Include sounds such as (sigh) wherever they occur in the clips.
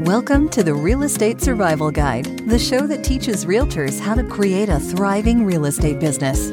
Welcome to the Real Estate Survival Guide, the show that teaches realtors how to create a thriving real estate business.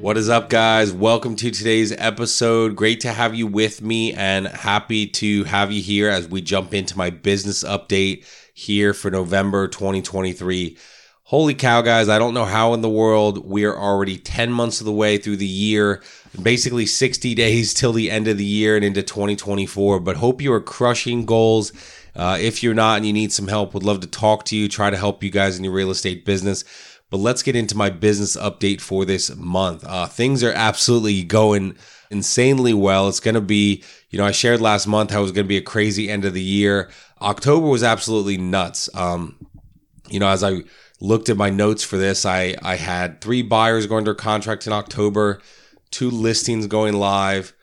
What is up, guys? Welcome to today's episode. Great to have you with me and happy to have you here as we jump into my business update here for November 2023. Holy cow, guys, I don't know how in the world we are already 10 months of the way through the year, basically 60 (laughs) days till the end of the year and into 2024. But hope you are crushing goals uh, if you're not and you need some help, would love to talk to you, try to help you guys in your real estate business. But let's get into my business update for this month. Uh, things are absolutely going insanely well. It's going to be, you know, I shared last month how it was going to be a crazy end of the year. October was absolutely nuts. Um, you know, as I looked at my notes for this, I I had three buyers going under contract in October, two listings going live,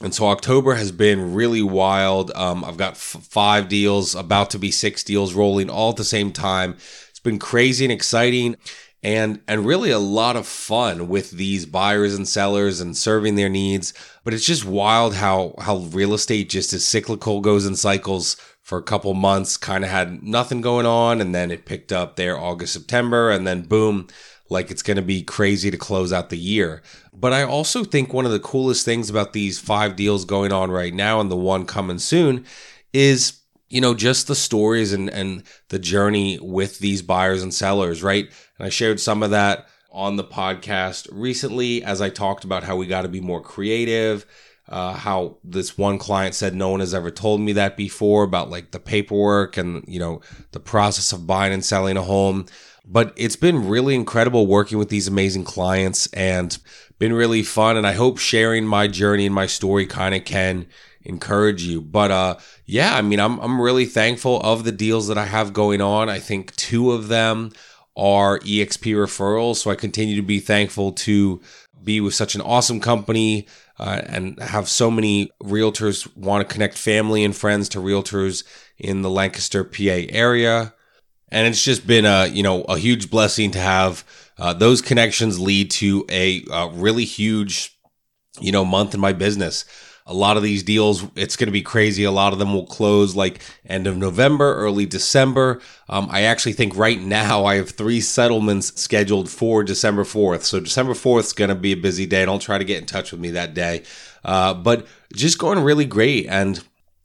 and so October has been really wild. Um, I've got f- five deals, about to be six deals rolling all at the same time. It's been crazy and exciting and and really a lot of fun with these buyers and sellers and serving their needs but it's just wild how how real estate just is cyclical goes in cycles for a couple months kind of had nothing going on and then it picked up there august september and then boom like it's going to be crazy to close out the year. But I also think one of the coolest things about these five deals going on right now and the one coming soon is, you know, just the stories and, and the journey with these buyers and sellers, right? And I shared some of that on the podcast recently as I talked about how we got to be more creative. Uh, how this one client said no one has ever told me that before about like the paperwork and you know the process of buying and selling a home but it's been really incredible working with these amazing clients and been really fun. And I hope sharing my journey and my story kind of can encourage you. But uh yeah, I mean I'm I'm really thankful of the deals that I have going on. I think two of them are EXP referrals, so I continue to be thankful to be with such an awesome company uh, and have so many realtors want to connect family and friends to realtors in the Lancaster, PA area. And it's just been a you know a huge blessing to have uh, those connections lead to a, a, really huge you know month in my business a lot of these deals it's going to be crazy. A lot of them will close like end of november early december. Um, i actually think right now i have three settlements scheduled for december 4th so december 4th is going to be a busy day. Don't try to get in touch with me that day. Uh, but just going really great and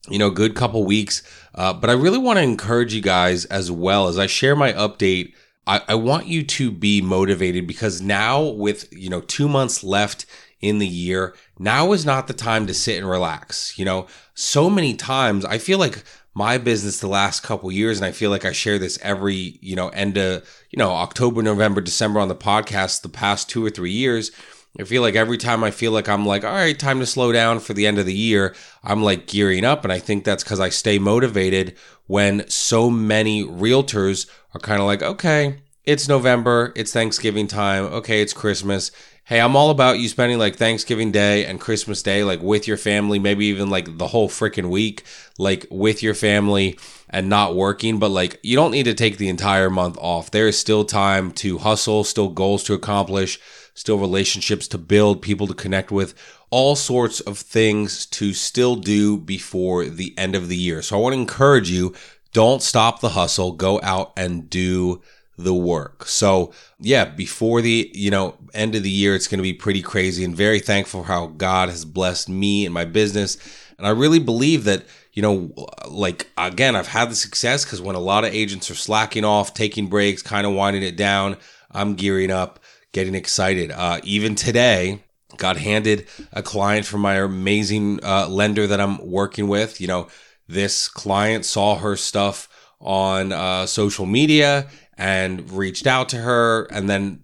you know, good couple weeks. Uh, but I really want to encourage you guys as well. As I share my update. I, I want you to be motivated because now, with you know, two months left in the year, now is not the time to sit and relax. You know, so many times I feel like my business the last couple years, and I feel like I share this every you know end of you know October, November, December on the podcast the past two or three years I feel like every time I feel like I'm like, all right, time to slow down for the end of the year, I'm like gearing up. And I think that's because I stay motivated when so many realtors are kind of like, okay, it's November, it's Thanksgiving time, okay, it's Christmas. Hey, I'm all about you spending like Thanksgiving Day and Christmas Day, like with your family, maybe even like the whole freaking week, like with your family and not working. But like, you don't need to take the entire month off. There is still time to hustle, still goals to accomplish still relationships to build, people to connect with, all sorts of things to still do before the end of the year. So I want to encourage you don't stop the hustle, go out and do the work. So, yeah, before the, you know, end of the year it's going to be pretty crazy and very thankful for how God has blessed me and my business. And I really believe that you know, like again, I've had the success because when a lot of agents are slacking off, taking breaks, kind of winding it down, I'm gearing up getting excited. Uh, even today, got handed a client from my amazing uh, lender that I'm working with. You know, this client saw her stuff on uh, social media and reached out to her. And then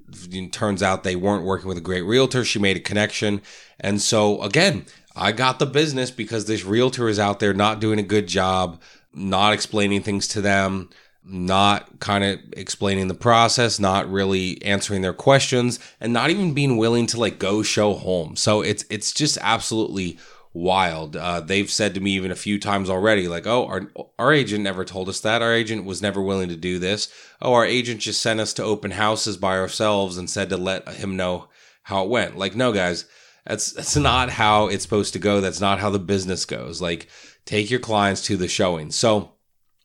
turns out they weren't working with a great realtor. She made a connection. And so, again, I got the business because this realtor is out there not doing a good job, not explaining things to them, not kind of explaining the process, not really answering their questions, and not even being willing to like go show home. So it's it's just absolutely wild. Uh, they've said to me even a few times already, like, "Oh, our our agent never told us that. Our agent was never willing to do this. Oh, our agent just sent us to open houses by ourselves and said to let him know how it went." Like, no, guys, that's that's not how it's supposed to go. That's not how the business goes. Like, take your clients to the showing. So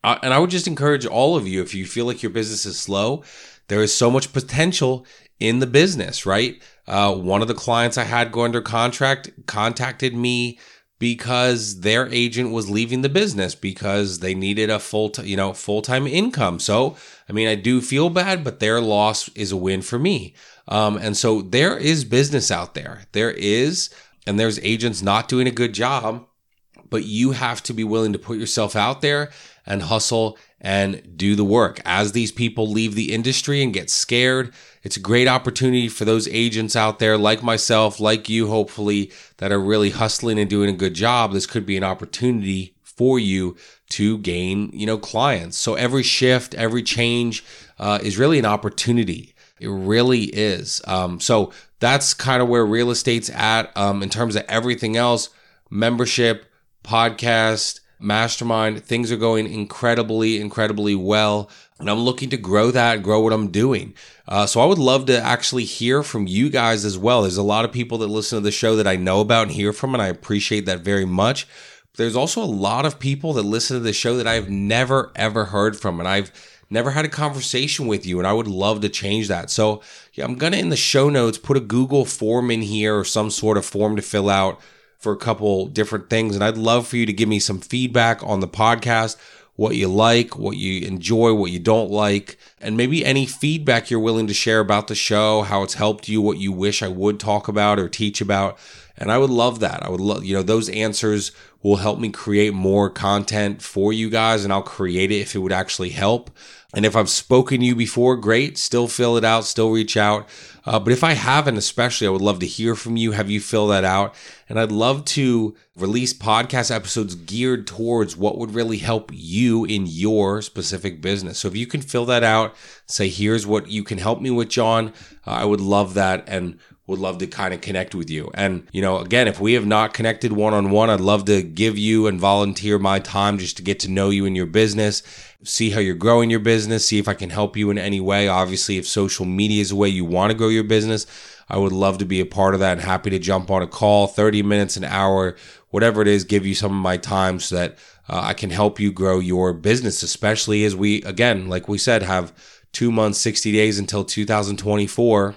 Uh, and I would just encourage all of you if you feel like your business is slow, there is so much potential in the business, right? Uh, one of the clients I had go under contract contacted me because their agent was leaving the business because they needed a full, t- you know, full time income. So, I mean, I do feel bad, but their loss is a win for me. Um, and so there is business out there. There is, and there's agents not doing a good job, but you have to be willing to put yourself out there and hustle and do the work. As these people leave the industry and get scared, it's a great opportunity for those agents out there like myself, like you, hopefully, that are really hustling and doing a good job. This could be an opportunity for you to gain, you know, clients. So every shift, every change uh, is really an opportunity. It really is. Um, so that's kind of where real estate's at um, in terms of everything else membership, podcast, mastermind. Things are going incredibly, incredibly well. And I'm looking to grow that, grow what I'm doing. Uh, so I would love to actually hear from you guys as well. There's a lot of people that listen to the show that I know about and hear from, and I appreciate that very much. There's also a lot of people that listen to the show that I've never, ever heard from, and I've never had a conversation with you, and I would love to change that. So yeah, I'm gonna in the show notes put a Google form in here or some sort of form to fill out for a couple different things. And I'd love for you to give me some feedback on the podcast, what you like, what you enjoy, what you don't like, and maybe any feedback you're willing to share about the show, how it's helped you, what you wish I would talk about or teach about. And I would love that. I would love, you know, those answers will help me create more content for you guys and I'll create it if it would actually help. And if I've spoken to you before, great. Still fill it out, still reach out. Uh, but if I haven't, especially, I would love to hear from you, have you fill that out. And I'd love to release podcast episodes geared towards what would really help you in your specific business. So if you can fill that out, say, here's what you can help me with, John, uh, I would love that. And would love to kind of connect with you. And, you know, again, if we have not connected one on one, I'd love to give you and volunteer my time just to get to know you and your business, see how you're growing your business, see if I can help you in any way. Obviously, if social media is a way you want to grow your business, I would love to be a part of that and happy to jump on a call, 30 minutes, an hour, whatever it is, give you some of my time so that uh, I can help you grow your business, especially as we, again, like we said, have two months, 60 days until 2024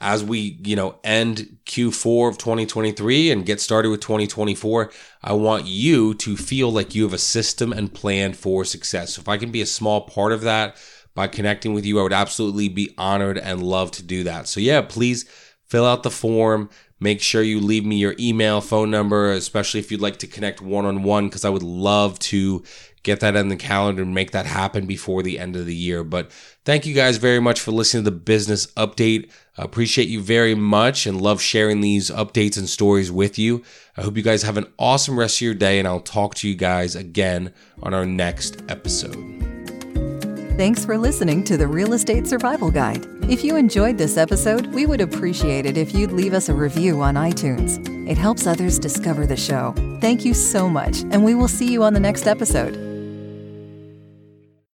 as we, you know, end Q4 of 2023 and get started with 2024, I want you to feel like you have a system and plan for success. So if I can be a small part of that by connecting with you, I would absolutely be honored and love to do that. So yeah, please fill out the form. Make sure you leave me your email, phone number, especially if you'd like to connect one on one, because I would love to get that in the calendar and make that happen before the end of the year. But thank you guys very much for listening to the business update. I appreciate you very much and love sharing these updates and stories with you. I hope you guys have an awesome rest of your day, and I'll talk to you guys again on our next episode. Thanks for listening to the Real Estate Survival Guide. If you enjoyed this episode, we would appreciate it if you'd leave us a review on iTunes. It helps others discover the show. Thank you so much, and we will see you on the next episode.